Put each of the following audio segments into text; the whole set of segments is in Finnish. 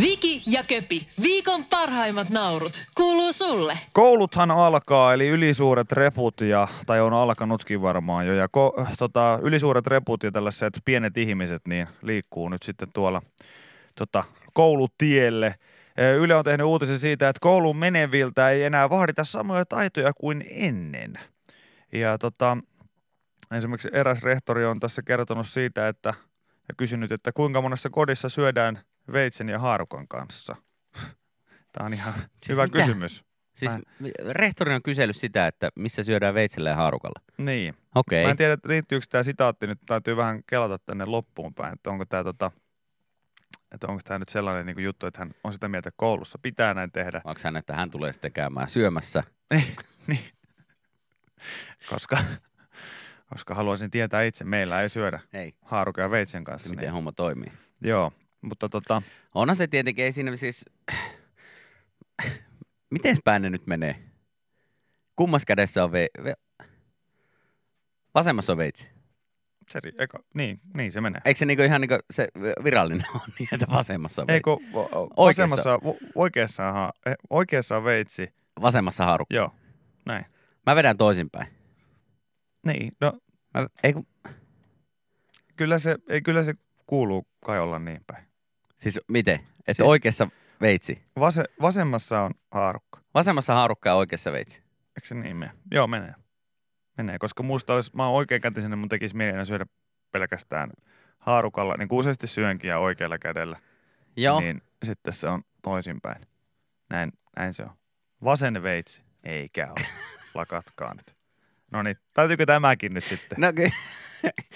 Viki ja Köpi, viikon parhaimmat naurut, kuuluu sulle. Kouluthan alkaa, eli ylisuuret reput, ja, tai on alkanutkin varmaan jo, ja ko, tota, ylisuuret reput ja tällaiset pienet ihmiset niin liikkuu nyt sitten tuolla tota, koulutielle. Yle on tehnyt uutisen siitä, että kouluun meneviltä ei enää vaadita samoja taitoja kuin ennen. Ja tota, esimerkiksi eräs rehtori on tässä kertonut siitä, että ja kysynyt, että kuinka monessa kodissa syödään veitsen ja haarukan kanssa. Tämä on ihan hyvä mitä? kysymys. Siis rehtori on kysellyt sitä, että missä syödään veitsellä ja haarukalla. Niin. Okei. Mä en tiedä, että riittyykö tämä sitaatti nyt, täytyy vähän kelata tänne loppuun päin, että onko tämä tota, että onko tämä nyt sellainen niin juttu, että hän on sitä mieltä, että koulussa pitää näin tehdä. Onko hän, että hän tulee sitten käymään syömässä? niin, niin. Koska, koska haluaisin tietää itse, meillä ei syödä Ei. veitsen kanssa. Miten Niin. homma toimii? Joo, mutta tota, Onhan se tietenkin, ei siinä siis... Miten päin ne nyt menee? Kummas kädessä on ve... ve... Vasemmassa on veitsi. se, eikö, niin, niin se menee. Eikö se niinku ihan niinku se virallinen on niin, että vasemmassa on veitsi? Eikö Oikeassa. vasemmassa, oikeassa, eh, oikeassa on veitsi. Vasemmassa haarukka. Joo, näin. Mä vedän toisinpäin. Niin, no Mä, ei kun, kyllä se, ei, kyllä se kuuluu kai olla niin päin. Siis miten? Että Siis- oikeassa veitsi. Vase, vasemmassa on haarukka. Vasemmassa haarukka ja oikeassa veitsi. Eikö se niin mene? Joo, menee. Menee, koska musta olisi, mä oon oikeakätisen, mun tekisi mieli enää syödä pelkästään haarukalla, niin kuin useasti syönkin ja oikealla kädellä. Joo. Niin sitten se on toisinpäin. Näin, näin se on. Vasen veitsi. Eikä ole. Lakatkaa nyt. No niin, täytyykö tämäkin nyt sitten? No ky-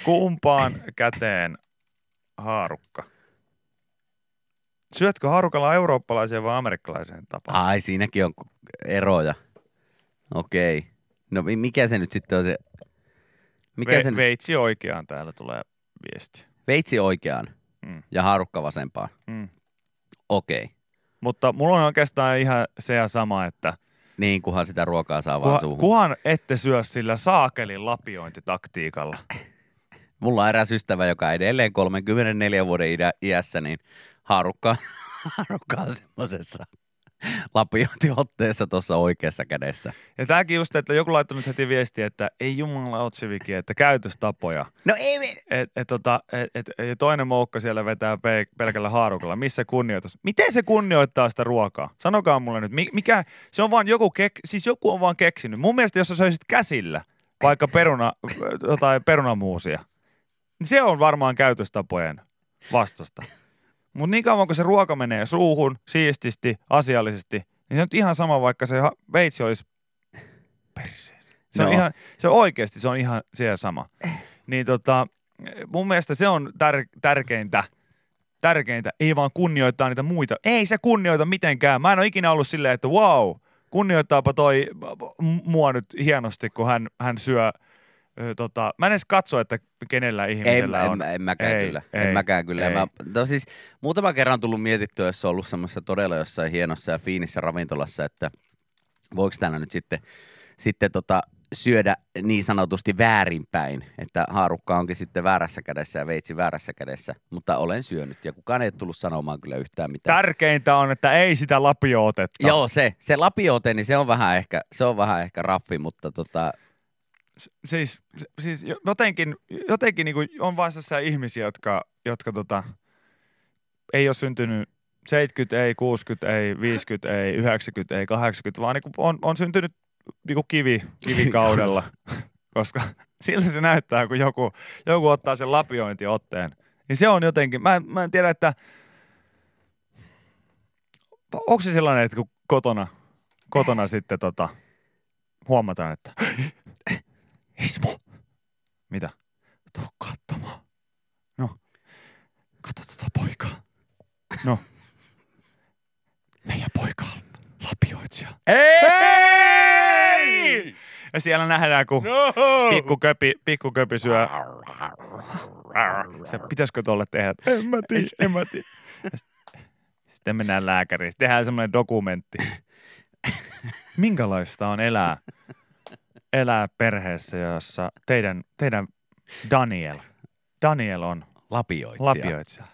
Kumpaan käteen haarukka? Syötkö haarukalla eurooppalaiseen vai amerikkalaiseen tapaan? Ai, siinäkin on eroja. Okei. No mi- mikä se nyt sitten on se... Mikä Ve- se nyt? veitsi oikeaan täällä tulee viesti. Veitsi oikeaan Mm. ja haarukka vasempaan. Mm. Okei. Mutta mulla on oikeastaan ihan se ja sama, että Niin, kunhan sitä ruokaa saa vaan kuhan, suuhun. kuhan ette syö sillä saakelin lapiointitaktiikalla. Mulla on eräs ystävä, joka edelleen 34 vuoden iässä, niin haarukka, haarukka on semmoisessa lapiointiotteessa tuossa oikeassa kädessä. Ja tämäkin just, että joku laittoi nyt heti viestiä, että ei jumala otsiviki, että käytöstapoja. No ei me... Et, et, tota, et, et, ja toinen moukka siellä vetää pe- pelkällä haarukalla. Missä kunnioitus? Miten se kunnioittaa sitä ruokaa? Sanokaa mulle nyt. Mi- Mikä, se on vaan joku, kek, siis joku on vaan keksinyt. Mun mielestä jos sä söisit käsillä vaikka peruna, jotain perunamuusia, niin se on varmaan käytöstapojen vastasta. Mutta niin kauan kun se ruoka menee suuhun siististi, asiallisesti, niin se on ihan sama, vaikka se veitsi olisi perseessä. Se on No. ihan, se on oikeasti, se on ihan siellä sama. Niin tota, mun mielestä se on tär- tärkeintä, tärkeintä, ei vaan kunnioittaa niitä muita. Ei se kunnioita mitenkään. Mä en ole ikinä ollut silleen, että wow, kunnioittaapa toi mua nyt hienosti, kun hän, hän syö tota, mä en edes katso, että kenellä En, ihmisellä en, on. en, en mäkään Ei, kyllä. ei, en mäkään kyllä. ei. Mä, no siis muutama kerran on tullut mietittyä, jos on ollut semmoisessa todella jossain hienossa ja fiinissä ravintolassa, että voiko täällä nyt sitten, sitten tota, syödä niin sanotusti väärinpäin, että haarukka onkin sitten väärässä kädessä ja veitsi väärässä kädessä, mutta olen syönyt ja kukaan ei tullut sanomaan kyllä yhtään mitään. Tärkeintä on, että ei sitä lapio-otetta. Joo, se, se lapiote, niin se on vähän ehkä, se on vähän ehkä raffi, mutta tota, siis, siis jo- jotenkin, jotenkin niin kuin on vaan sellaisia ihmisiä, jotka, jotka tota, ei ole syntynyt 70, ei 60, ei 50, ei 90, ei 80, vaan niin on, on syntynyt niin kuin kivi, kivikaudella, koska siltä se näyttää, kun joku, joku ottaa sen lapiointiotteen. Niin se on jotenkin, mä, en- mä en tiedä, että onko se sellainen, että kun kotona, kotona sitten tota, huomataan, että Ismo, mitä? Tuu katsomaan. No, katso tota poikaa. No, meidän poika on lapioitsija. Ei! Ja siellä nähdään, kun No! pikkuköpi, pikkuköpi syö. Se, pitäisikö tuolle tehdä? En mä tiedä, en mä tiedä. Sitten mennään lääkäriin. Tehdään semmoinen dokumentti. Minkälaista on elää, elää perheessä, jossa teidän, teidän Daniel, Daniel on lapioitsija. lapioitsija.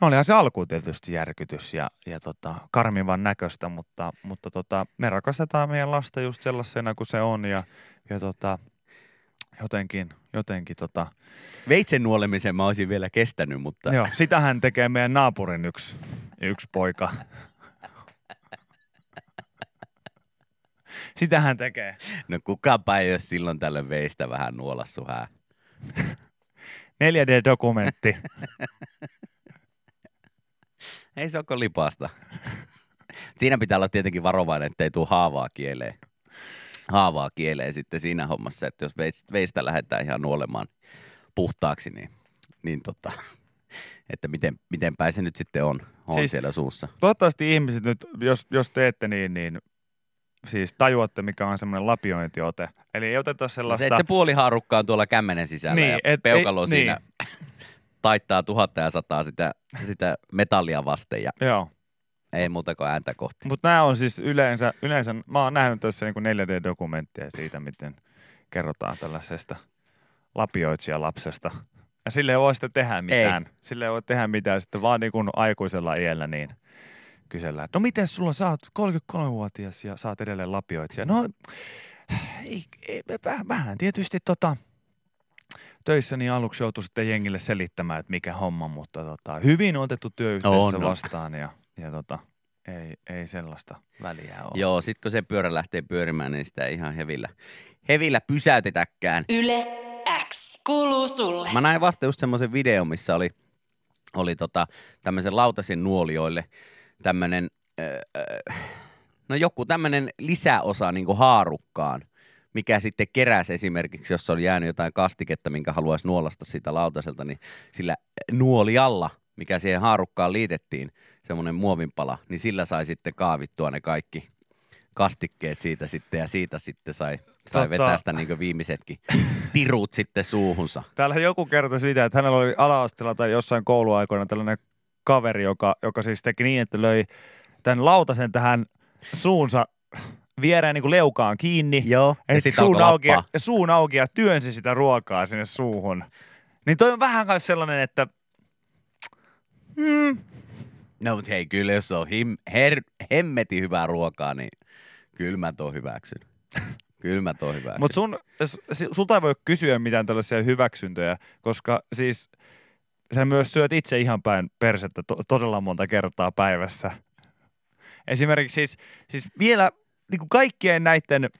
No olihan se alku tietysti järkytys ja, ja tota, karmivan näköistä, mutta, mutta tota, me rakastetaan meidän lasta just sellaisena kuin se on ja, ja tota, jotenkin, jotenkin tota, Veitsen nuolemisen mä olisin vielä kestänyt, mutta joo, sitähän tekee meidän naapurin yksi, yksi poika. Sitähän tekee. no kukapa ei ole silloin tällöin veistä vähän nuolassu hää. 4D-dokumentti. Ei se ole lipasta. Siinä pitää olla tietenkin varovainen, ettei tule haavaa kieleen. Haavaa kieleen sitten siinä hommassa, että jos veist- veistä lähdetään ihan nuolemaan puhtaaksi, niin, niin tota, että miten, miten päin se nyt sitten on, on siis, siellä suussa. Toivottavasti ihmiset nyt, jos, jos teette niin, niin siis tajuatte, mikä on semmoinen lapiointiote. Eli ei oteta No sellaista... se, että se puolihaarukka on tuolla kämmenen sisällä Niin, ja et- peukalo ei- siinä taittaa tuhatta ja sataa sitä, sitä metallia vasten ja Joo. ei muuta kuin ääntä kohti. Mutta nämä on siis yleensä, yleensä mä oon nähnyt tässä niinku 4D-dokumentteja siitä, miten kerrotaan tällaisesta lapioitsija lapsesta. Ja sille ei voi sitten tehdä mitään. Ei. Sille ei voi tehdä mitään sitten vaan niin kuin aikuisella iällä niin kysellään. että No miten sulla, sä oot 33-vuotias ja sä oot edelleen lapioitsija. No ei, ei, vähän, vähän tietysti tota, töissä niin aluksi joutui sitten jengille selittämään, että mikä homma, mutta tota, hyvin on otettu työyhteisössä On, on. vastaan ja, ja tota, ei, ei sellaista väliä ole. Joo, sit kun se pyörä lähtee pyörimään, niin sitä ei ihan hevillä, hevillä pysäytetäkään. Yle X kuuluu sulle. Mä näin vasta just semmoisen videon, missä oli, oli tota, tämmöisen lautasin nuolioille tämmönen, öö, no joku tämmönen lisäosa niin haarukkaan, mikä sitten keräsi esimerkiksi, jos on jäänyt jotain kastiketta, minkä haluaisi nuolasta siitä lautaselta, niin sillä nuolialla, mikä siihen haarukkaan liitettiin, semmoinen muovinpala, niin sillä sai sitten kaavittua ne kaikki kastikkeet siitä sitten ja siitä sitten sai, sai Tota- vetää sitä niin viimeisetkin tirut sitten suuhunsa. Täällä joku kertoi siitä, että hänellä oli ala-asteella tai jossain kouluaikoina tällainen kaveri, joka, joka siis teki niin, että löi tämän lautasen tähän suunsa viereen niin kuin leukaan kiinni. Joo, ja Ja sit suun auki, ja, suun auki ja työnsi sitä ruokaa sinne suuhun. Niin toi on vähän kai sellainen, että mm, No mutta hei, kyllä jos on him, her, hemmeti hyvää ruokaa, niin kyllä mä ton hyväksyn. Kyllä mä ton hyväksyn. Mutta sun, sulta ei voi kysyä mitään tällaisia hyväksyntöjä, koska siis sä myös syöt itse ihan päin persettä to- todella monta kertaa päivässä. Esimerkiksi siis, siis vielä niin kuin kaikkien näiden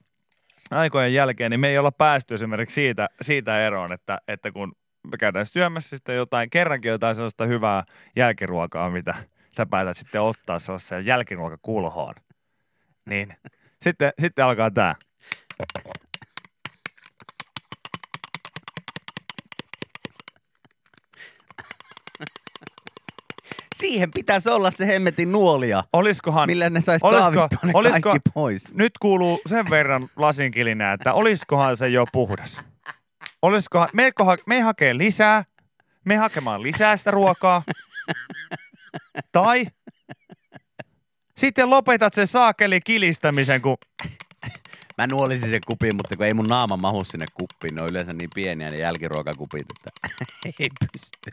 aikojen jälkeen, niin me ei olla päästy esimerkiksi siitä, siitä eroon, että, että kun me käydään syömässä sitten jotain, kerrankin jotain sellaista hyvää jälkiruokaa, mitä sä päätät sitten ottaa sellaiseen jälkiruokakulhoon, niin sitten, sitten alkaa tämä. Siihen pitäisi olla se hemmetin nuolia, Olisikohan, millä ne saisi olisiko- ne olisiko- kaikki pois. nyt kuuluu sen verran lasinkilinää, että olisikohan se jo puhdas. Olisikohan, me, ha, me hakee lisää, me hakemaan lisää sitä ruokaa. tai sitten lopetat sen saakeli kilistämisen, kun Mä nuolisin sen kupin, mutta kun ei mun naama mahu sinne kuppiin, ne on yleensä niin pieniä ne jälkiruokakupit, että ei pysty.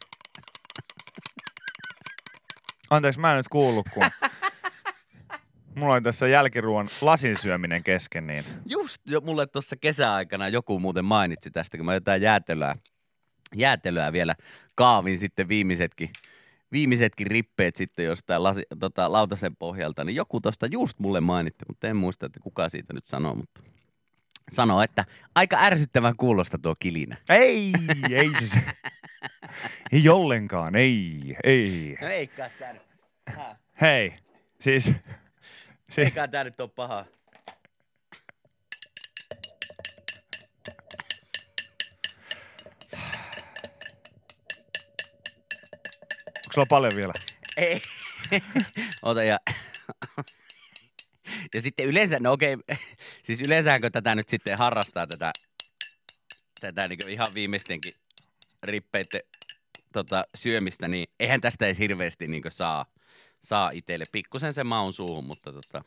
Anteeksi, mä en nyt kuullut, kun mulla oli tässä jälkiruoan lasin syöminen kesken, niin Just jo mulle tuossa kesäaikana joku muuten mainitsi tästä, kun mä jotain jäätelöä, jäätelöä vielä kaavin sitten viimeisetkin, viimeisetkin rippeet sitten jostain lasi, tota, lautasen pohjalta, niin joku tosta just mulle mainitti, mutta en muista, että kuka siitä nyt sanoo, mutta sanoo, että aika ärsyttävän kuulosta tuo kilinä. ei, ei se. ei ollenkaan, ei, ei. No eikä tää nyt? Hei, siis, siis eikä tää nyt ole paha. onko sulla paljon vielä? Ei. Ota ja... ja sitten yleensä, no okei, siis yleensäkö tätä nyt sitten harrastaa tätä, tätä niin ihan viimeistenkin rippeiden tota, syömistä, niin eihän tästä edes hirveästi niin saa, saa itselle. Pikkusen se maun suuhun, mutta tota,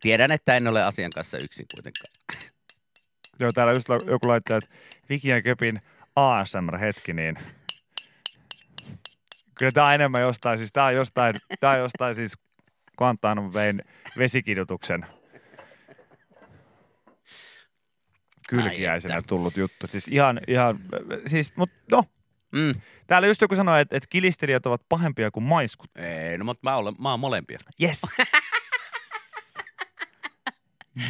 tiedän, että en ole asian kanssa yksin kuitenkaan. Joo, täällä just joku laittaa, että Viki ja Köpin ASMR-hetki, niin Kyllä tää on enemmän jostain, siis tää on jostain, tää on jostain siis Guantanamo vein vesikidutuksen kylkiäisenä tullut juttu. Siis ihan, ihan, siis, mut no, Mm. täällä just joku sanoi, että, että kilistelijät ovat pahempia kuin maiskut. Ei, no mutta mä, olen, mä oon molempia. Yes.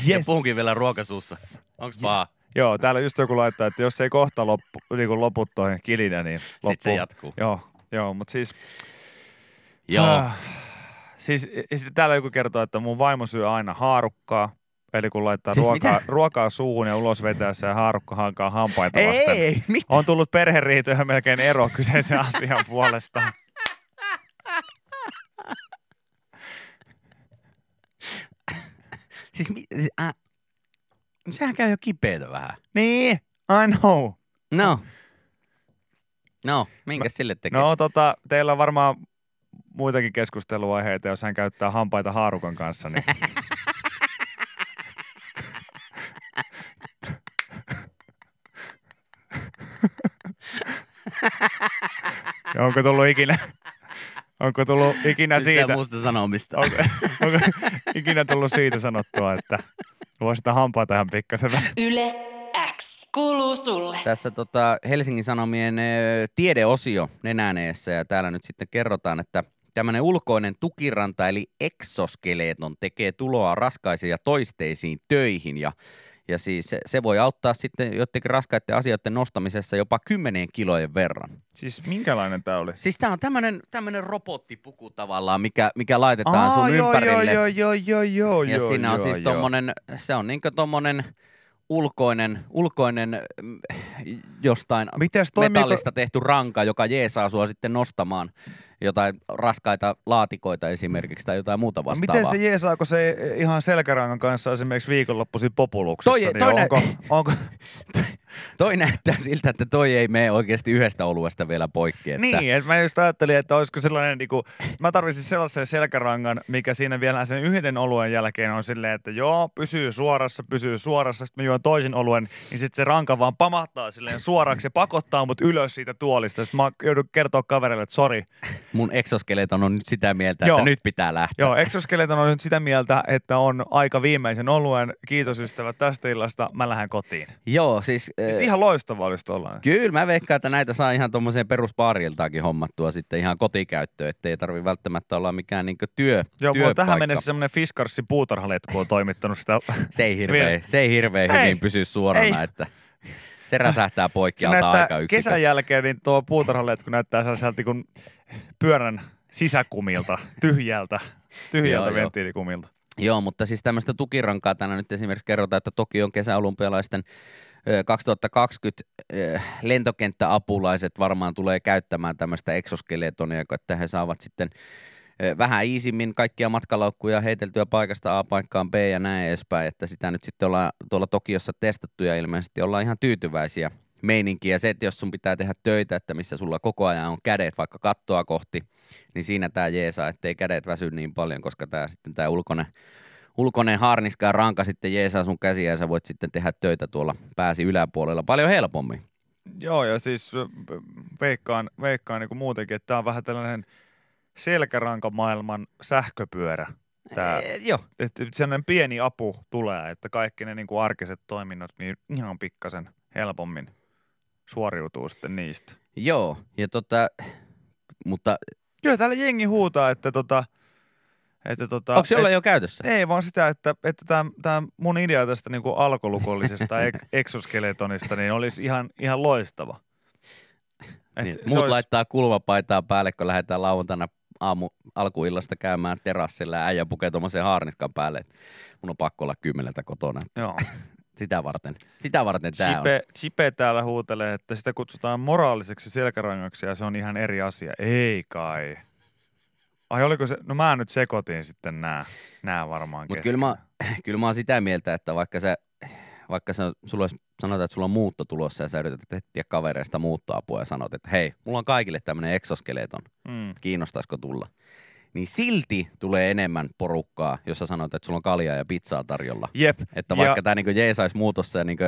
Ja puhunkin vielä ruokasuussa. Onks paha? Joo, täällä just joku laittaa, että jos ei kohta loppu, niin kuin lopu toi kilinä, niin loppuu. Sitten se jatkuu. Joo, joo mutta siis... Joo. Äh, siis sitten täällä joku kertoo, että mun vaimo syö aina haarukkaa. Eli kun laittaa Siis ruokaa, mitä? ruokaa suuhun ja ulos vetää se haarukka hankaa hampaita vasten. Ei, mitä? On tullut perheriitoja melkein ero kyseisen asian puolesta. Siis, mi- siis äh, sehän käy jo kipeätä vähän. Niin, I know. No. No, minkä sille tekee? No tota, teillä on varmaan muitakin keskusteluaiheita, jos hän käyttää hampaita haarukan kanssa, niin Ja onko tullut ikinä, onko tullut ikinä siitä, musta sanomista. onko, onko ikinä tullut siitä sanottua, että voisi hampaita ihan pikkasen. Yle X kuuluu sulle. Tässä tota Helsingin Sanomien tiedeosio nenäneessä ja täällä nyt sitten kerrotaan, että tämmöinen ulkoinen tukiranta eli exoskeleton tekee tuloa raskaisiin ja toisteisiin töihin ja ja siis se, se voi auttaa sitten joidenkin raskaiden asioiden nostamisessa jopa kymmeneen kilojen verran. Siis minkälainen tämä oli? Siis tämä on tämmöinen tämmönen robottipuku tavallaan, mikä, mikä laitetaan sun joo, ympärille. joo, joo, joo, joo, Ja joo, siinä on joo, siis joo. tommonen, se on niinkö tommonen ulkoinen, ulkoinen mm, jostain Mites metallista tehty ranka, joka jeesaa sua sitten nostamaan jotain raskaita laatikoita esimerkiksi tai jotain muuta vastaavaa. Miten se jeesaako se ihan selkärangan kanssa esimerkiksi viikonloppuisin populuksessa? Toi- niin toi nä- onko, onko, Toi näyttää siltä, että toi ei mene oikeasti yhdestä oluesta vielä poikki. Että Niin, että mä just ajattelin, että olisiko sellainen, niinku, mä tarvitsin sellaisen selkärangan, mikä siinä vielä sen yhden oluen jälkeen on silleen, että joo, pysyy suorassa, pysyy suorassa, sitten mä juon toisen oluen, niin sitten se ranka vaan pamahtaa silleen suoraksi ja pakottaa mut ylös siitä tuolista. Sitten mä joudun kertoa kavereille, että sori. Mun exoskeleton on nyt sitä mieltä, Joo. että nyt pitää lähteä. Joo, Exoskeleton on nyt sitä mieltä, että on aika viimeisen oluen. Kiitos ystävät tästä illasta, mä lähden kotiin. Joo siis... Siis äh, ihan loistava olisi tollainen. Kyllä mä veikkaan, että näitä saa ihan tuommoiseen peruspaariltaakin hommattua sitten ihan kotikäyttöön, ettei tarvi välttämättä olla mikään niinku työ, Joo, työpaikka. tähän mennessä semmoinen Fiskarssin puutarhaletku on toimittanut sitä. Se ei hirveän, Vielä. se ei hirveän Ei. hyvin pysy suorana, Ei. että se räsähtää poikki alta aika yksikö. kesän jälkeen, niin tuo puutarhaletku näyttää sellaiselta kun pyörän sisäkumilta, tyhjältä, tyhjältä Joo, joo. venttiilikumilta. Joo, mutta siis tämmöistä tukirankaa tänään nyt esimerkiksi kerrotaan, että Tokion kesäolympialaisten 2020 ö, lentokenttäapulaiset varmaan tulee käyttämään tämmöistä eksoskeletonia, että he saavat sitten vähän iisimmin kaikkia matkalaukkuja heiteltyä paikasta A paikkaan B ja näin edespäin, että sitä nyt sitten ollaan tuolla Tokiossa testattu ja ilmeisesti ollaan ihan tyytyväisiä meininkiä. Se, että jos sun pitää tehdä töitä, että missä sulla koko ajan on kädet vaikka kattoa kohti, niin siinä tämä jeesaa, ettei kädet väsy niin paljon, koska tämä sitten tämä ulkoinen, ulkoinen harniska ja ranka sitten jeesaa sun käsiä ja sä voit sitten tehdä töitä tuolla pääsi yläpuolella paljon helpommin. Joo, ja siis veikkaan, veikkaan niin kuin muutenkin, että tämä on vähän tällainen selkärankamaailman sähköpyörä. Tää, Ee, joo, että sellainen pieni apu tulee, että kaikki ne niin kuin arkiset toiminnot niin ihan pikkasen helpommin suoriutuu sitten niistä. joo. Ja tota, mutta Kyllä täällä jengi huutaa, että tota, että tota, onko se jollain jo käytössä? Ei, vaan sitä, että, että tämä, tämä mun idea tästä niin alkolukollisesta ek- exoskeletonista niin olisi ihan, ihan loistava. Et Niin, muut olisi- laittaa kulmapaitaa päälle, kun lähdetään lauantaina aamu alkuillasta käymään terassilla ja äijä pukee tuommoisen haarniskan päälle. että Mun on pakko olla kymmeneltä kotona. Joo. Sitä varten. Sitä varten tämä on. Chipe, Chipe täällä huutelee, että sitä kutsutaan moraaliseksi selkärangaksi ja se on ihan eri asia. Ei kai. Ai oliko se, no mä nyt sekoitin sitten nää, nää varmaan Mutta kyllä mä, kyllä mä oon sitä mieltä, että vaikka se, vaikka se, sulla olisi, sanotaan, että sulla on muutto tulossa ja sä yrität etsiä kavereista muuttoapua ja sanot, että hei, mulla on kaikille tämmöinen exoskeleton, Mm. kiinnostaisiko tulla? Niin silti tulee enemmän porukkaa, jos sä sanot, että sulla on kaljaa ja pizzaa tarjolla. Jep. Että Ja- vaikka tämä niinku jeesaisi muutossa ja niinku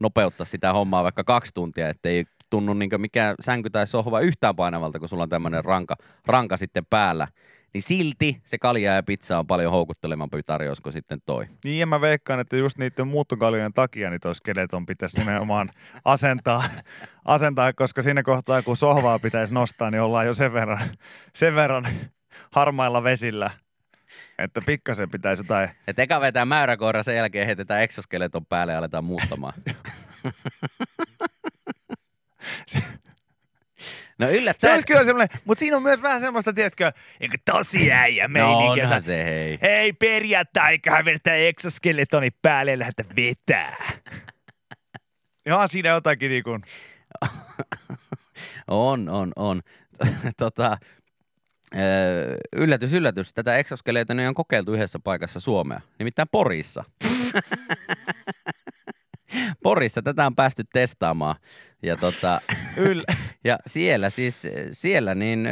nopeuttaa sitä hommaa vaikka kaksi tuntia, ettei tunnu niin mikään sänky tai sohva yhtään painavalta, kun sulla on tämmöinen ranka, ranka sitten päällä. Niin silti se kalja ja pizza on paljon houkuttelevampi tarjous kuin sitten toi. Niin ja mä veikkaan, että just niiden muuttokaljojen takia niin toi skeleton pitäisi nimenomaan asentaa, asentaa, koska siinä kohtaa kun sohvaa pitäisi nostaa, niin ollaan jo sen verran, sen verran harmailla vesillä, että pikkasen pitäisi jotain Et eka vetää mäyräkoira, sen jälkeen heitetään exoskeleton päälle ja aletaan muuttamaan. no Se yllättäen. olisi kyllä semmoinen, mutta siinä on myös vähän semmoista, tiedätkö, eikö tosi äijä No meininkiä. onhan se hei. Hei perjantai, eiköhän vedetään exoskeletoni päälle ja lähdetä vetää. Joo, siinä jotakin niin kuin, On, on, on. tota, yllätys, yllätys. Tätä exoskeletonia on kokeiltu yhdessä paikassa Suomea, nimittäin Porissa. Porissa tätä on päästy testaamaan. Ja, tota, yl... ja siellä siis, siellä niin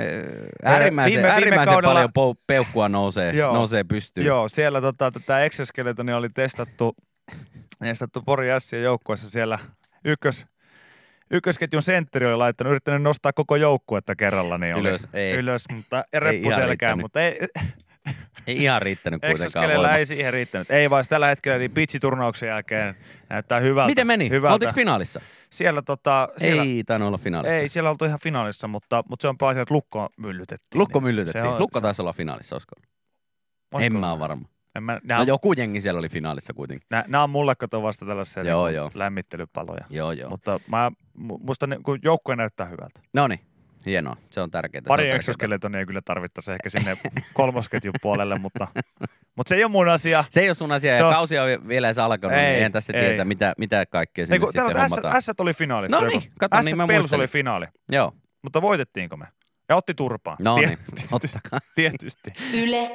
äärimmäisen, viime- viime äärimmäisen kaudella- paljon pou- peukkua nousee, Joo. nousee pystyyn. Joo, siellä tota, tätä exoskeletonia oli testattu, testattu Pori Sien joukkueessa siellä ykkös, ykkösketjun sentteri oli laittanut, yrittänyt nostaa koko joukkuetta kerralla, niin oli Ylös, ei. ylös mutta reppu selkään, riittänyt. mutta ei, Ei ihan riittänyt kuitenkaan voima. ei siihen riittänyt. Ei vaan tällä hetkellä niin pitsiturnauksen jälkeen näyttää hyvältä. Miten meni? Hyvältä. Finaalissa? siellä, tota, siellä, Ei tainnut olla finaalissa. ei, siellä oltu ihan finaalissa, mutta, mutta se on pääasia, että lukko myllytettiin. Lukko Niin myllytettiin. se on- Lukko taisi olla finaalissa, olisiko? olisiko En mä ole varma. En mä, No nämä, joku jengi siellä oli finaalissa kuitenkin. nämä, nämä on mulle kato vasta tällaisia Joo, niin joo. lämmittelypaloja. Joo, joo. Mutta mä, mu- musta ne, kun joukkue näyttää hyvältä. No niin, hienoa. Se on tärkeää. Pari tärkeää. exoskeletonia kyllä tarvittaisiin ehkä sinne kolmosketjun puolelle, mutta, mutta se ei ole mun asia. Se ei ole sun asia, Se ja on- kausi on vielä edes alkanut, Ei, niin eihän tässä ei. tiedä, mitä, mitä kaikkea sinne Ei, kun sitten täällä hommataan. S, S oli finaalissa. No niin, kato, S niin mä Pels muistelin. oli finaali. Joo, Mutta voitettiinko me? Ja otti turpaan. no niin, totta kai. Tietysti. Yle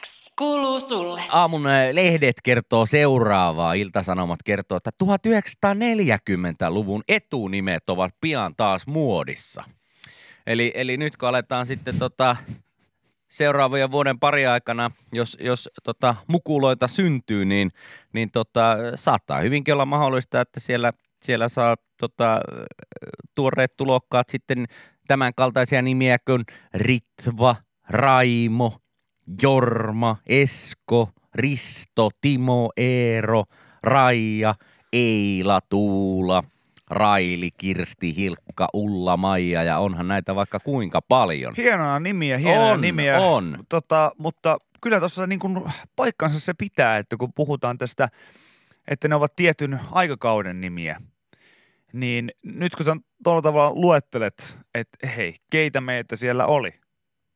X kuuluu sulle. Aamun lehdet kertoo seuraavaa. Iltasanomat kertoo, että 1940-luvun etunimet ovat pian taas muodissa. Eli, eli nyt kun aletaan sitten tota, seuraavien vuoden pari aikana, jos, jos tota, mukuloita syntyy, niin, niin tota, saattaa hyvinkin olla mahdollista, että siellä, siellä saa tota, tuoreet tulokkaat sitten tämän kaltaisia nimiä kuin Ritva, Raimo, Jorma, Esko, Risto, Timo, Eero, Raija, Eila, Tuula, Raili, Kirsti, Hilkka, Ulla, Maija ja onhan näitä vaikka kuinka paljon. Hienoja nimiä, hienoja On, nimiä. on. Tota, mutta kyllä tuossa niin kuin paikkansa se pitää, että kun puhutaan tästä, että ne ovat tietyn aikakauden nimiä, niin nyt kun sä tuolla tavalla luettelet, että hei, keitä meitä siellä oli, niin.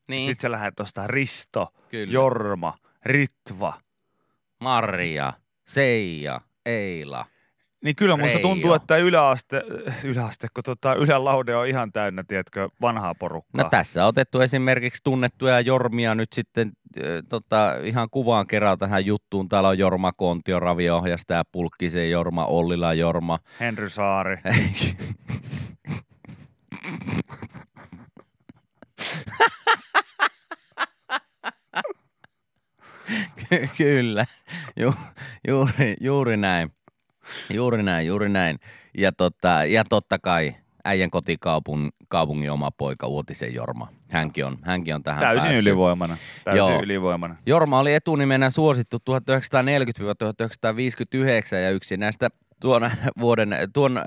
Niin, sitten sä lähdet tuosta Risto, kyllä. Jorma, Ritva, Maria, Seija, Eila. Niin kyllä musta Reijo. tuntuu, että yläaste, yläaste kun tota, ylälaude on ihan täynnä, tiedätkö, vanhaa porukkaa. No tässä on otettu esimerkiksi tunnettuja Jormia nyt sitten äh, tota, ihan kuvaan kerran tähän juttuun. Täällä on Jorma Kontio, raviohjastaja, Pulkkisen Jorma, Ollila Jorma. Henry Saari. Ky- Kyllä, Ju, juuri, juuri näin. Juuri näin, juuri näin. Ja, tota, ja totta kai äijän kotikaupungin kaupungin oma poika Uotisen Jorma. Hänkin on, hänkin on tähän Täysin päässyt. ylivoimana. Täysin Joo. ylivoimana. Jorma oli etunimenä suosittu 1940-1959 ja yksi näistä tuon vuoden, tuon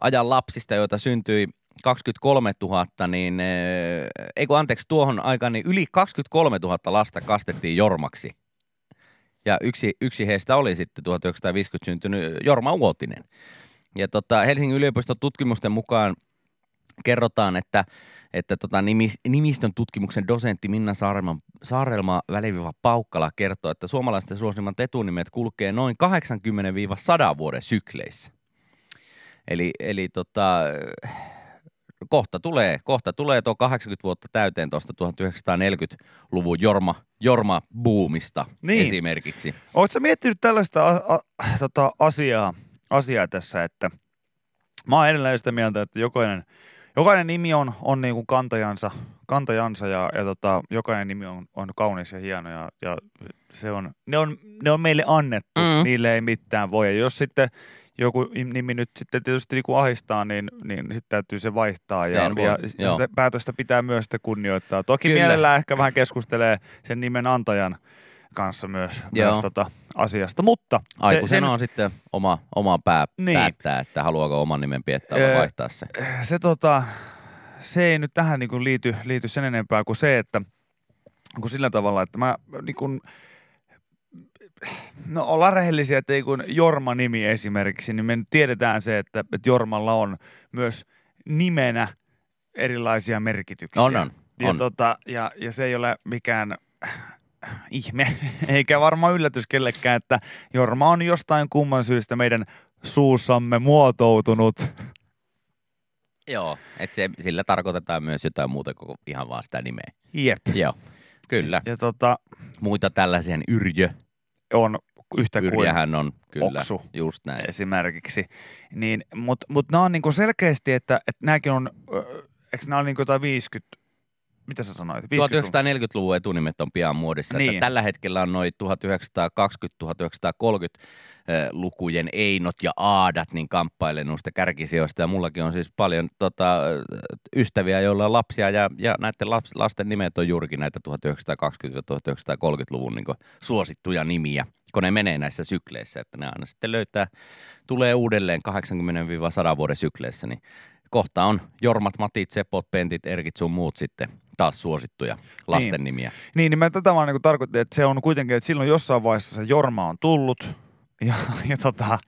ajan lapsista, joita syntyi 23 000, niin eh, ei kun anteeksi, tuohon aikaan niin yli 23 000 lasta kastettiin Jormaksi. Ja yksi, yksi heistä oli sitten 1950 syntynyt Jorma Uotinen. Ja tota, Helsingin yliopiston tutkimusten mukaan kerrotaan, että, että tota nimis, nimistön tutkimuksen dosentti Minna Saarelma, Saarelma väliviva Paukkala kertoo, että suomalaisten suosimmat etunimet kulkee noin 80-100 vuoden sykleissä. Eli, eli tota, kohta tulee, kohta tulee tuo 80 vuotta täyteen tuosta 1940-luvun Jorma, Jorma buumista Niin. esimerkiksi. Oletko miettinyt tällaista a- a- tota asiaa, asiaa tässä, että mä oon edelleen sitä mieltä, että jokainen, jokainen nimi on, on niin kuin kantajansa, kantajansa ja, ja tota, jokainen nimi on, on kaunis ja hieno ja, ja se on, ne, on, ne on meille annettu, mm. niille ei mitään voi. Ja jos sitten joku nimi nyt sitten tietysti niin kuin ahistaa, niin, niin sitten täytyy se vaihtaa ja, Sen voi, ja joo. sitä päätöstä pitää myös sitten kunnioittaa. Toki Kyllä. mielellään ehkä vähän keskustelee sen nimen antajan kanssa myös, Joo. myös tota asiasta, mutta Aikuisena sen- on sitten oma, oma pää Niin. päättää, että haluaako oman nimen piettää vai vaihtaa se. se, tota, se ei nyt tähän niin kuin liity, liity sen enempää kuin se, että kun sillä tavalla, että mä niin kuin, no ollaan rehellisiä, että ei kun Jorma-nimi esimerkiksi, niin me nyt tiedetään se, että, että Jormalla on myös nimenä erilaisia merkityksiä. On, on, Ja, on. tota, ja, ja se ei ole mikään ihme, eikä varmaan yllätys kellekään, että Jorma on jostain kumman syystä meidän suussamme muotoutunut Joo, että se, sillä tarkoitetaan myös jotain muuta kuin ihan vaan sitä nimeä. Jep. Joo, kyllä. Ja tota, Muita tällaisia, Yrjö. On yhtä kuin Yrjähän on kyllä, Oksu. just näin. esimerkiksi. Niin, Mutta mut nämä on niinku selkeästi, että, että nämäkin on, eikö nämä ole niinku jotain 50, mitä sä sanoit? 50 1940-luvun etunimet on pian muodissa. Niin. Että tällä hetkellä on noin 1920-1930 eh, lukujen Einot ja Aadat niin kamppailee noista kärkisijoista. Ja mullakin on siis paljon tota, ystäviä, joilla on lapsia ja, ja näiden laps, lasten nimet on juurikin näitä 1920-1930-luvun niin suosittuja nimiä, kun ne menee näissä sykleissä. Että ne aina sitten löytää, tulee uudelleen 80-100 vuoden sykleissä, niin kohta on Jormat, Matit, Sepot, Pentit, Erkit sun muut sitten taas suosittuja lasten Niin. nimiä. Niin, niin mä tätä vaan niinku tarkoitin, että se on kuitenkin, että silloin jossain vaiheessa se Jorma on tullut. Ja, ja tota,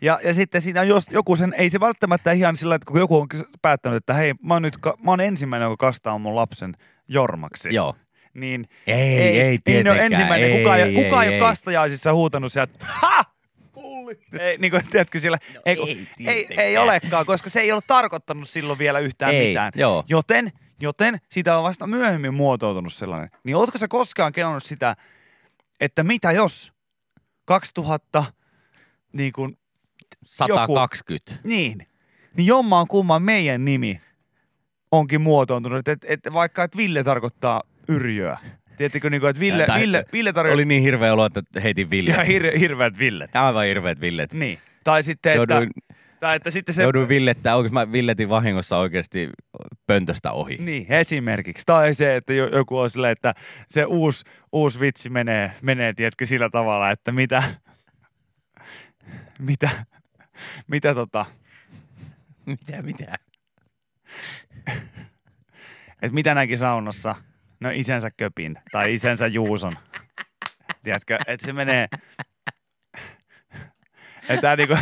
ja, ja sitten siinä on jos, joku sen, ei se välttämättä ihan sillä, että kun joku on päättänyt, että hei, mä oon nyt, mä oon ensimmäinen, joka kastaa mun lapsen Jormaksi. Joo. Niin Ei, ei, ei ei, tietenkään. ole ensimmäinen. Ei, kukaan ei, ei, kukaan ei, ei, ei. ole kastajaisissa huutanut sieltä, ha! Kulli. Ei, niin kuin, tiedätkö sillä, No ei, ei ei, ei, olekaan, koska se ei ole tarkoittanut silloin vielä yhtään Ei, mitään. joo. Joten, joten siitä on vasta myöhemmin muotoutunut sellainen. Niin ootko sä koskaan kelannut sitä, että mitä jos 2000, niin kuin, 120. niin, niin jommaan kumman meidän nimi onkin muotoutunut, että et, et vaikka että Ville tarkoittaa yrjöä. Tiedättekö, niin kuin, että Ville, Tai- Ville, Ville tarkoittaa Oli niin hirveä olo, että heitin Ville. ihan hir- hirveät Villet. Aivan hirveät Villet. Niin. Tai sitten, että, Jouduin, tai että sitten se... jouduin Villettää, oikeasti mä Villetin vahingossa oikeasti pöntöstä ohi. Niin, esimerkiksi. Tai se, että jo- joku on silleen, että se uusi, uusi vitsi menee, menee, tiedätkö, sillä tavalla, että mitä, mitä, mitä tota, Mitä, mitä? että mitä näki saunassa, no isänsä köpin tai isänsä Juuson. Tiedätkö, että se menee, että niinku,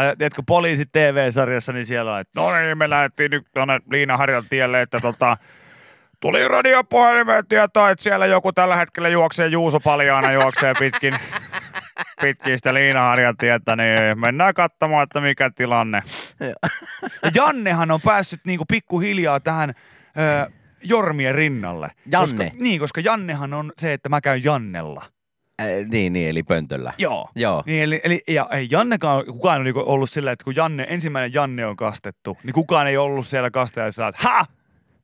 tai tiedätkö, poliisi TV-sarjassa, niin siellä on, että no niin, me lähdettiin nyt tuonne Liinaharjan tielle, että tota, tuli radiopuhelimeen tietoa, että siellä joku tällä hetkellä juoksee Juuso paljaana, juoksee pitkin, pitkin sitä Liinaharjan tietä, niin mennään katsomaan, että mikä tilanne. Ja Jannehan on päässyt niinku pikkuhiljaa tähän ö, Jormien rinnalle. Janne? Koska, niin, koska Jannehan on se, että mä käyn Jannella. Äh, niin, niin, eli pöntöllä. Joo. Joo. Niin, eli, eli ja ei Jannekaan, kukaan on niinku ollut sillä, että kun Janne, ensimmäinen Janne on kastettu, niin kukaan ei ollut siellä kastajaisessa, että ha!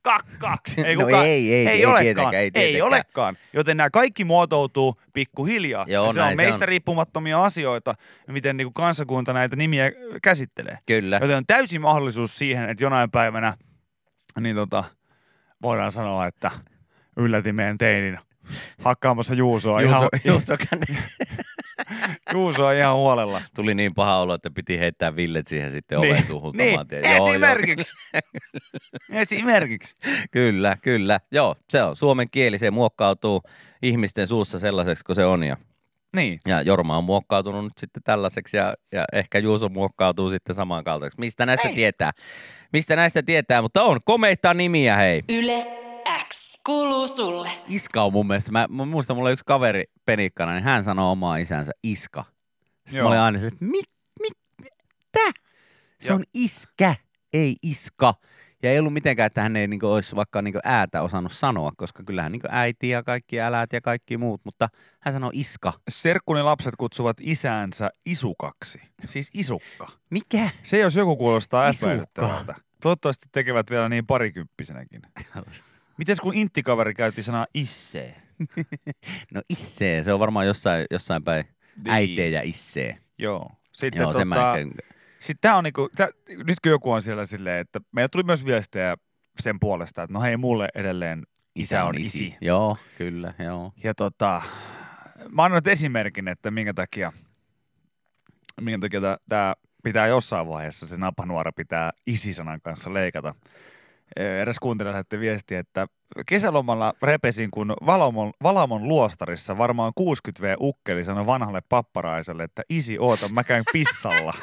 Kakkaksi. No kukaan, ei, ei, ei olekaan, tietenkään, ei ei olekaan. Joten nämä kaikki muotoutuu pikkuhiljaa. Joo, ja se näin on se meistä on. riippumattomia asioita, miten niinku kansakunta näitä nimiä käsittelee. Kyllä. Joten on täysin mahdollisuus siihen, että jonain päivänä niin tota, voidaan sanoa, että yllätin meidän teinin hakkaamassa Juusoa, Juuso, ihan, Juuso känne- Juusoa ihan huolella. Tuli niin paha olo, että piti heittää Villet siihen sitten oven suuhun niin. saman tien. Joo, joo. esimerkiksi. esimerkiksi. Kyllä, kyllä. Joo, se on suomen kieli, se muokkautuu ihmisten suussa sellaiseksi kuin se on. Ja, Niin. ja Jorma on muokkautunut nyt sitten tällaiseksi ja, ja ehkä Juuso muokkautuu sitten samankaltaiseksi. Mistä näistä tietää? Mistä näistä tietää, mutta on komeita nimiä, hei. Yle X kuuluu sulle. Iska on mun mielestä, mä, mä muistan, mulla oli yksi kaveri penikkana, niin hän sanoi omaa isänsä Iska. Sitten Joo. mä olin aina se, että mit, mit, mitä? Se Joo. on iskä, ei iska. Ja ei ollut mitenkään, että hän ei niin olisi vaikka niin äätä osannut sanoa, koska kyllähän niin äiti ja kaikki älät ja kaikki muut, mutta hän sanoi iska. Serkkuni lapset kutsuvat isäänsä isukaksi. Siis isukka. Mikä? Se jos joku kuulostaa Isukka. epäilyttävältä. Toivottavasti tekevät vielä niin parikymppisenäkin. Mites kun intikaveri käytti sanaa issee? No issee, se on varmaan jossain, jossain päin Niin. äitejä ja issee. Joo. Sitten Joo, sen mä tota, ehkä... Sitten tää on niinku, tää, nyt kun joku on siellä silleen, että meillä tuli myös viestejä sen puolesta, että no hei, mulle edelleen isä on isi. Joo, kyllä, joo. Ja tota, mä annan nyt esimerkin, että minkä takia, minkä takia tämä pitää jossain vaiheessa se napanuora pitää isisanan kanssa leikata. Ee, Eräs kuuntelija lähetti viestiä, että kesälomalla repesin, kun Valamon, Valamon luostarissa varmaan 60V ukkeli sanoi vanhalle papparaiselle, että isi oota, mä käyn pissalla.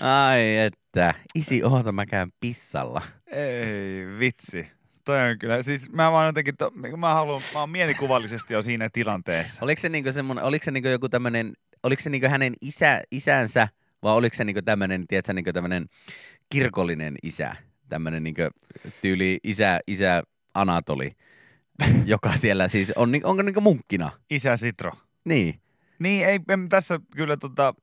Ai että, isi oota mä käyn pissalla. Ei vitsi. Toi on kyllä, siis mä vaan jotenkin, to, mä haluan, mä oon mielikuvallisesti jo siinä tilanteessa. Oliko se niinku semmonen, oliko se niinku joku tämmönen, oliko se niinku hänen isä, isänsä, vai oliko se niinku tämmönen, tiedätkö, niinku tämmönen kirkollinen isä, tämmönen niinku tyyli isä, isä Anatoli, joka siellä siis on, onko niinku munkkina? Isä Sitro. Niin. Niin, ei, en, tässä kyllä tota,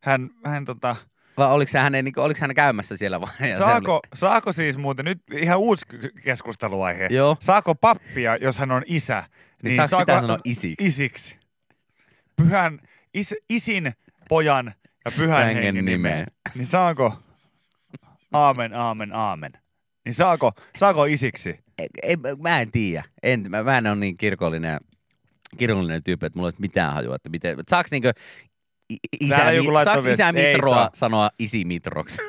hän, hän tota, Vai oliko, se hänen, niinku, oliko hän käymässä siellä vai? ja se saako, saako siis muuten, nyt ihan uusi keskusteluaihe, Joo. saako pappia, jos hän on isä, Niin saako sitä sanoa isiksi? isiksi? Pyhän, is, isin, pojan ja pyhän Hengen hengen, nimeen. nimeen. Niin saako, aamen, aamen, aamen. Niin saako, saako isiksi? Ei, ei, mä en tiedä. En, mä, mä en ole niin kirkollinen, kirkollinen tyyppi, että mulla ei ole mitään hajua, että miten, saaks niinkö isä, joku mi, laittoi saaks isä Mitroa saa. sanoa isi Mitroksi?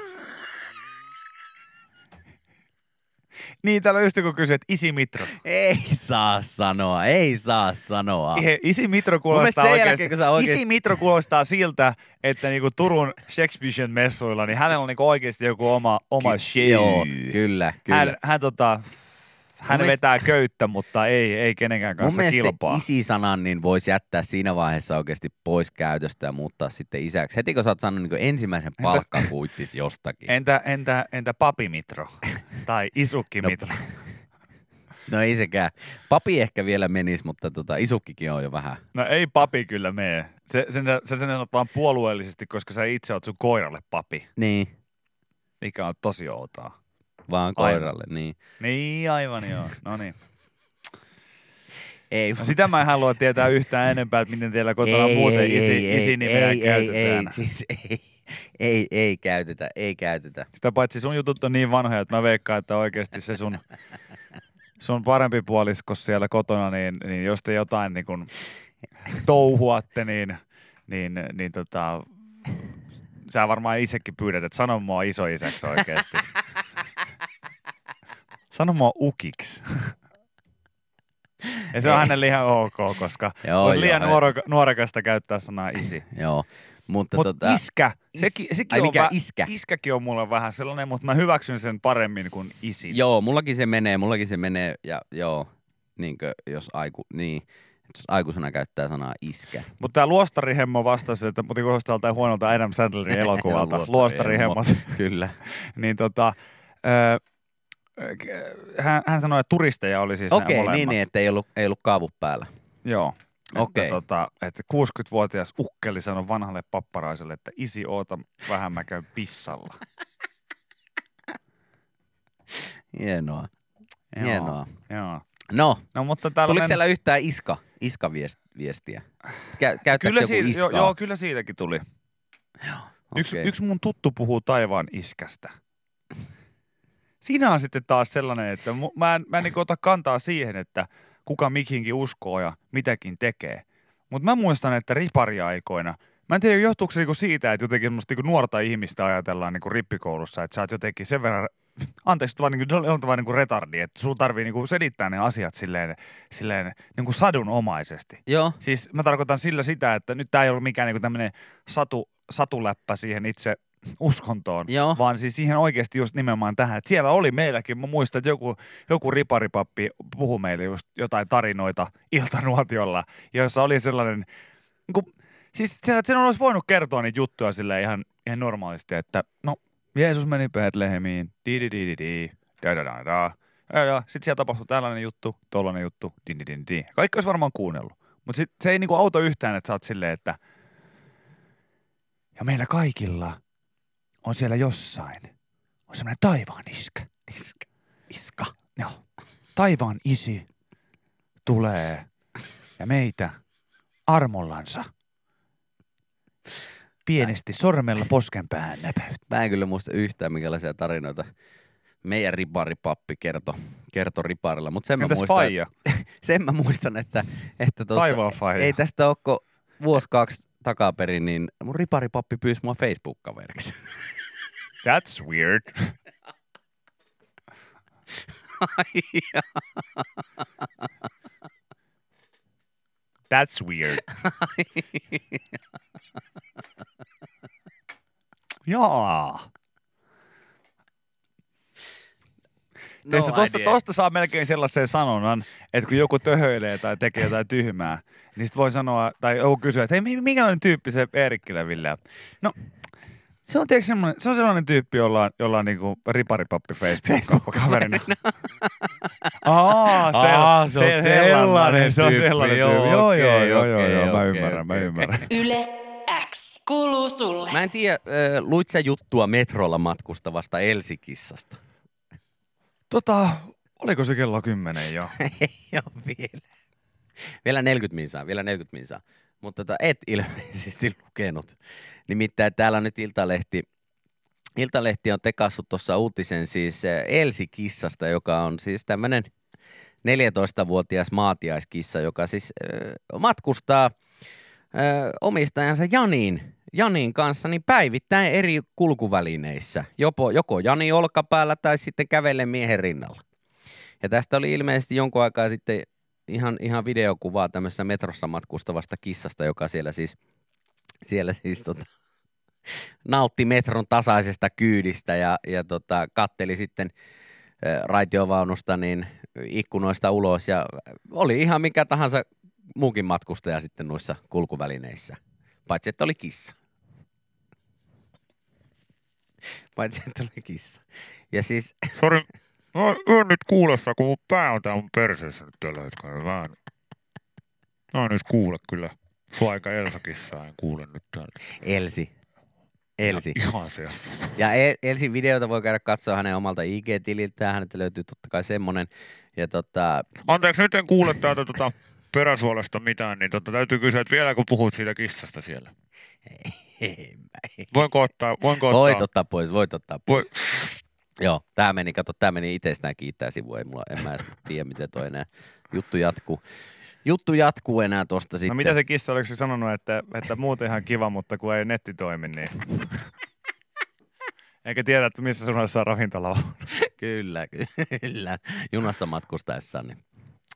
Niin, täällä on just joku kysyi, että isi Mitro. ei saa sanoa, ei saa sanoa. Ihe- Isi Mitro kuulostaa oikeasti, jälkeen, kun oikeasti- Isi Mitro kuulostaa siltä, että niinku Turun Shakespearean messuilla, niin hänellä on niinku oikeasti joku oma, oma Ky- show. Joo, kyllä, kyllä. Hän, hän, tota, hän mielestä- vetää köyttä, mutta ei, ei kenenkään Mun kanssa mielestä kilpaa. se isi-sanan niin voisi jättää siinä vaiheessa oikeasti pois käytöstä ja muuttaa sitten isäksi. Heti kun sä oot saanut niin ensimmäisen palkkakuittis jostakin. Entä, entä, entä Papi Mitro? tai Isukki No, Mitro? No ei sekään. Papi ehkä vielä menisi, mutta tota, isukkikin on jo vähän. No ei papi kyllä mene. Se, sen, sä sen sanot vaan puolueellisesti, koska sä itse oot sun koiralle papi, Niin, mikä on tosi outoa. Vaan Aivan. koiralle, niin. Niin, aivan joo. No niin. Ei, No sitä mä en halua tietää yhtään enempää, että miten teillä kotona ei, muuten ei, isi, ei, isinimeä ei, käytetään. Ei, ei, siis ei, ei, ei käytetä, ei käytetä. Sitä paitsi sun jutut on niin vanhoja, että mä veikkaan, että oikeasti se sun, sun parempi puolisko siellä kotona, niin, niin jos te jotain niin kun touhuatte, niin, niin, niin tota, sä varmaan itsekin pyydät, että sano mua isoisäksi oikeasti. Sano mua ukiksi. Ja se on hänelle ihan ok, koska Joo, olisi liian joo. nuorekasta käyttää sanaa isi. Joo, mutta Mutta tota, iskä, is- sekin, sekin ai on mikä vä- iskä? Iskäkin on mulle vähän sellainen, mutta mä hyväksyn sen paremmin kuin isi. Joo, mullakin se menee, mullakin se menee, ja joo, niinkö, jos aiku, niin, jos aikuisena käyttää sanaa iskä. Mutta tämä luostarihemmo vastasi, että mutta kuulostaa huonolta Adam Sandlerin elokuvalta. Joo, Luostarihemmot. Kyllä. niin tota, ö, hän, hän sanoi, että turisteja oli siis Okei, molemmat. niin, niin, että ei ollut, ei ollut kaavu päällä. Joo. Okei. Että, tota, että 60-vuotias ukkeli sanoi vanhalle papparaiselle, että isi oota vähän mä käyn pissalla. Hienoa. Joo, Hienoa. Joo. No, No mutta tuliko men- siellä yhtään iska, iska viestiä? Kä, kyllä, siitä, iskaa? joo, joo, kyllä siitäkin tuli. Yksi, Okei. yksi mun tuttu puhuu taivaan iskästä. Siinä on sitten taas sellainen, että mä en, mä en niin ota kantaa siihen, että kuka mihinkin uskoo ja mitäkin tekee. Mutta mä muistan, että ripariaikoina, mä en tiedä johtuuko se niinku siitä, että jotenkin semmoista niinku nuorta ihmistä ajatellaan niinku rippikoulussa, että sä oot jotenkin sen verran, anteeksi, vaan niinku, on vaan niinku retardi, että sun tarvii niinku selittää ne asiat silleen, silleen niinku sadunomaisesti. Joo, Siis mä tarkoitan sillä sitä, että nyt tämä ei ollut mikään niinku tämmöinen satu, satuläppä siihen itse uskontoon, Joo. vaan siis siihen oikeasti just nimenomaan tähän. Että siellä oli meilläkin, mä muistan, että joku, joku riparipappi puhui meille just jotain tarinoita iltanuotiolla, joissa oli sellainen, niin kuin, siis siellä, että sen olisi voinut kertoa niitä juttuja sille ihan, ihan normaalisti, että no, Jeesus meni Betlehemiin, di di di di di, da da da da. Ja. Sitten siellä tapahtui tällainen juttu, tollainen juttu, di di di di. Kaikki olisi varmaan kuunnellut. Mutta se ei niinku auta yhtään, että sä oot silleen, että ja meillä kaikilla on siellä jossain, on semmoinen taivaan iskä. Iska. Iska. Joo. Taivaan isi tulee ja meitä armollansa pienesti sormella posken päähän näpäyttää. Mä en kyllä muista yhtään, minkälaisia tarinoita meidän riparipappi kertoi kerto riparilla, mutta sen, mä Entäs muistan, faija? sen mä muistan, että, että faija. ei tästä ole vuosi kaksi takaperin, niin mun riparipappi pyysi mua Facebook-kaveriksi. That's weird. That's weird. Jaa. No tosta, idea. tosta saa melkein sellaisen sanonnan, että kun joku töhöilee tai tekee jotain tyhmää, niin sit voi sanoa, tai joku kysyä, että hei, mi- minkälainen tyyppi se Eerikkilä Ville? No, se on, tiedätkö, semmoinen, se on sellainen tyyppi, jolla on, jolla on niinku riparipappi Facebook-kaverina. Aa, se, Aa, se on sellainen se on sellainen Joo, tyyppi. Joo, joo, joo, joo, okei, joo, mä okei, ymmärrän, mä okei, ymmärrän. Yle X kuuluu sulle. Mä en tiedä, äh, luit sä juttua metrolla matkustavasta Elsikissasta? Tota, oliko se kello kymmenen jo? Ei ole vielä. Vielä 40 minsaa, vielä 40 minsaa. Mutta tota, et ilmeisesti lukenut. Nimittäin täällä on nyt Iltalehti, Iltalehti on tekassut tuossa uutisen siis äh, Elsi-kissasta, joka on siis tämmöinen 14-vuotias maatiaiskissa, joka siis äh, matkustaa äh, omistajansa Janiin, Janin kanssa niin päivittäin eri kulkuvälineissä. Joko, joko Jani olkapäällä tai sitten kävellen miehen rinnalla. Ja tästä oli ilmeisesti jonkun aikaa sitten ihan, ihan videokuvaa tämmöisessä metrossa matkustavasta kissasta, joka siellä siis, siellä siis tota, nautti metron tasaisesta kyydistä ja, ja tota, katteli sitten ä, raitiovaunusta niin ikkunoista ulos ja oli ihan mikä tahansa muukin matkustaja sitten noissa kulkuvälineissä, paitsi että oli kissa. Paitsi että oli kissa. Ja siis Sori, mä oon, nyt kuulossa, kun mun pää on täällä mun perseessä nyt tällä hetkellä. Mä en, mä en nyt kuule kyllä. Sua aika Elsakissa en kuule nyt täältä. Elsi. Elsi. Ihan se. Ja El- Elsin videota voi käydä katsoa hänen omalta IG-tililtään. Häneltä löytyy totta kai semmonen. Ja tota, Anteeksi, nyt en kuule täältä tota peräsuolesta mitään, niin tota, täytyy kysyä, että vielä kun puhut siitä kissasta siellä. ei, en- Voinko ottaa, voinko ottaa? voit ottaa pois, voit ottaa Voi, pois. Joo, tää meni, kato, tää meni itsestään kiittää sivu. Ei mulla, en mä tiedä, miten toi enää juttu jatkuu. Juttu jatkuu enää tosta sitten. No mitä se kissa, oliko se sanonut, että, että muuten ihan kiva, mutta kun ei netti toimi, niin... Eikä tiedä, että missä sun saa ravintola on. Kyllä, kyllä. Junassa matkustaessaan, niin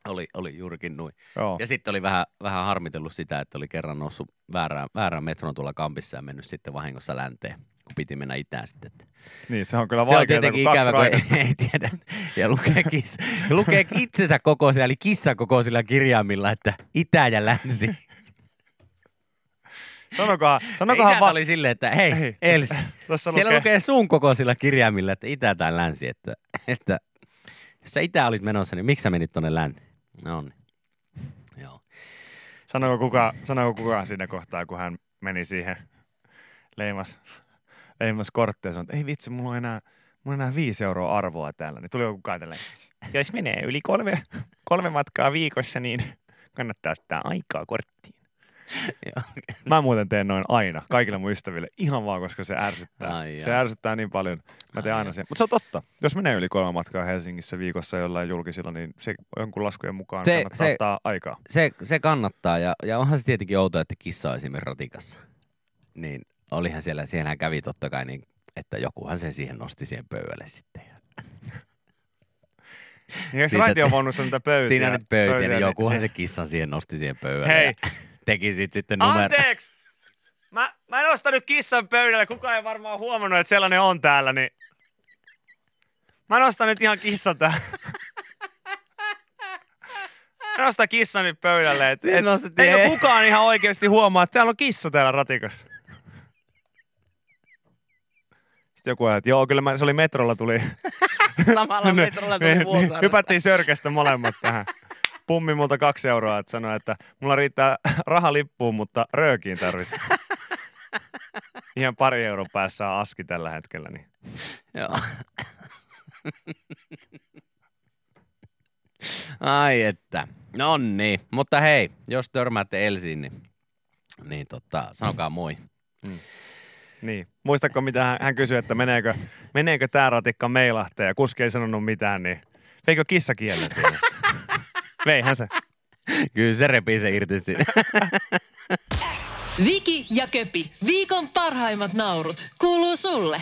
oli, oli juurikin noin. Joo. Ja sitten oli vähän, vähän harmitellut sitä, että oli kerran noussut väärään, väärään metron tuolla kampissa ja mennyt sitten vahingossa länteen, kun piti mennä itään sitten. Että Niin, se on kyllä se on vaikeaa, tietenkin kun kaksi ikävä, kun ei, ei tiedä. Ja lukee, kissa, ja lukee itsensä kokoisilla, eli kissakokoisilla kirjaimilla, että itä ja länsi. Sanokohan, Sanokohan Isäntä vaan... oli silleen, että hei, Ei, Elsi, Tuossa siellä lukee, lukee sun kokoisilla kirjaimilla, että itä tai länsi, että, että jos sä itä olit menossa, niin miksi sä menit tonne länteen? No niin. Joo. Sanoiko kuka, sanoiko kuka siinä kohtaa, kun hän meni siihen leimas, leimas korttia ja sanoi, että ei vitsi, mulla on enää, mulla on enää viisi euroa arvoa täällä. Niin tuli joku kaitelleen. Jos menee yli kolme, kolme matkaa viikossa, niin kannattaa ottaa aikaa korttiin. Mä muuten teen noin aina, kaikille mun ystäville, ihan vaan koska se ärsyttää. Ai se ärsyttää niin paljon. Mä teen Ai aina sen. Mutta se on totta. Jos menee yli kolme matkaa Helsingissä viikossa jollain julkisilla, niin se jonkun laskujen mukaan Se- kannattaa se- ottaa aikaa. Se, se kannattaa ja, ja onhan se tietenkin outoa, että kissa on esimerkiksi ratikassa. Niin olihan siellä, siellähän kävi totta kai niin, että jokuhan se siihen nosti siihen pöydälle sitten. Niin raitiovaunussa niitä pöytiä? Siinä nyt pöytiä, niin niin jokuhan se kissan siihen nosti siihen pöydälle. Hei. Ja Teki sit sitten numero. Anteeksi! Mä, mä en ostanut kissan pöydälle, kukaan ei varmaan huomannut, että sellainen on täällä, niin... Mä nostan nyt ihan kissan täällä. Mä nostan kissan nyt pöydälle, et, et, nostettiin- eikö kukaan ihan oikeasti huomaa, että täällä on kissa täällä ratikassa. Sitten joku että joo, kyllä mä, se oli metrolla tuli. Samalla metrolla tuli Niin, vuosaari. Hypättiin sörkästä molemmat tähän. Pummi multa kaksi euroa, että sanoi, että mulla riittää raha lippuun, mutta röökiin tarvitsisi. Ihan pari euron päässä on aski tällä hetkellä. Niin. Joo. Ai että. No niin. Mutta hei, jos törmäätte Elsiin, niin, niin tota, sanokaa moi. niin. Muistatko, mitä hän, hän kysyi, että meneekö, meneekö tämä ratikka meilahteen ja kuski ei sanonut mitään, niin veikö kissa kielen siinä? Veihän se. Kyllä se repii se irti siinä. Viki ja Köpi, viikon parhaimmat naurut, kuuluu sulle.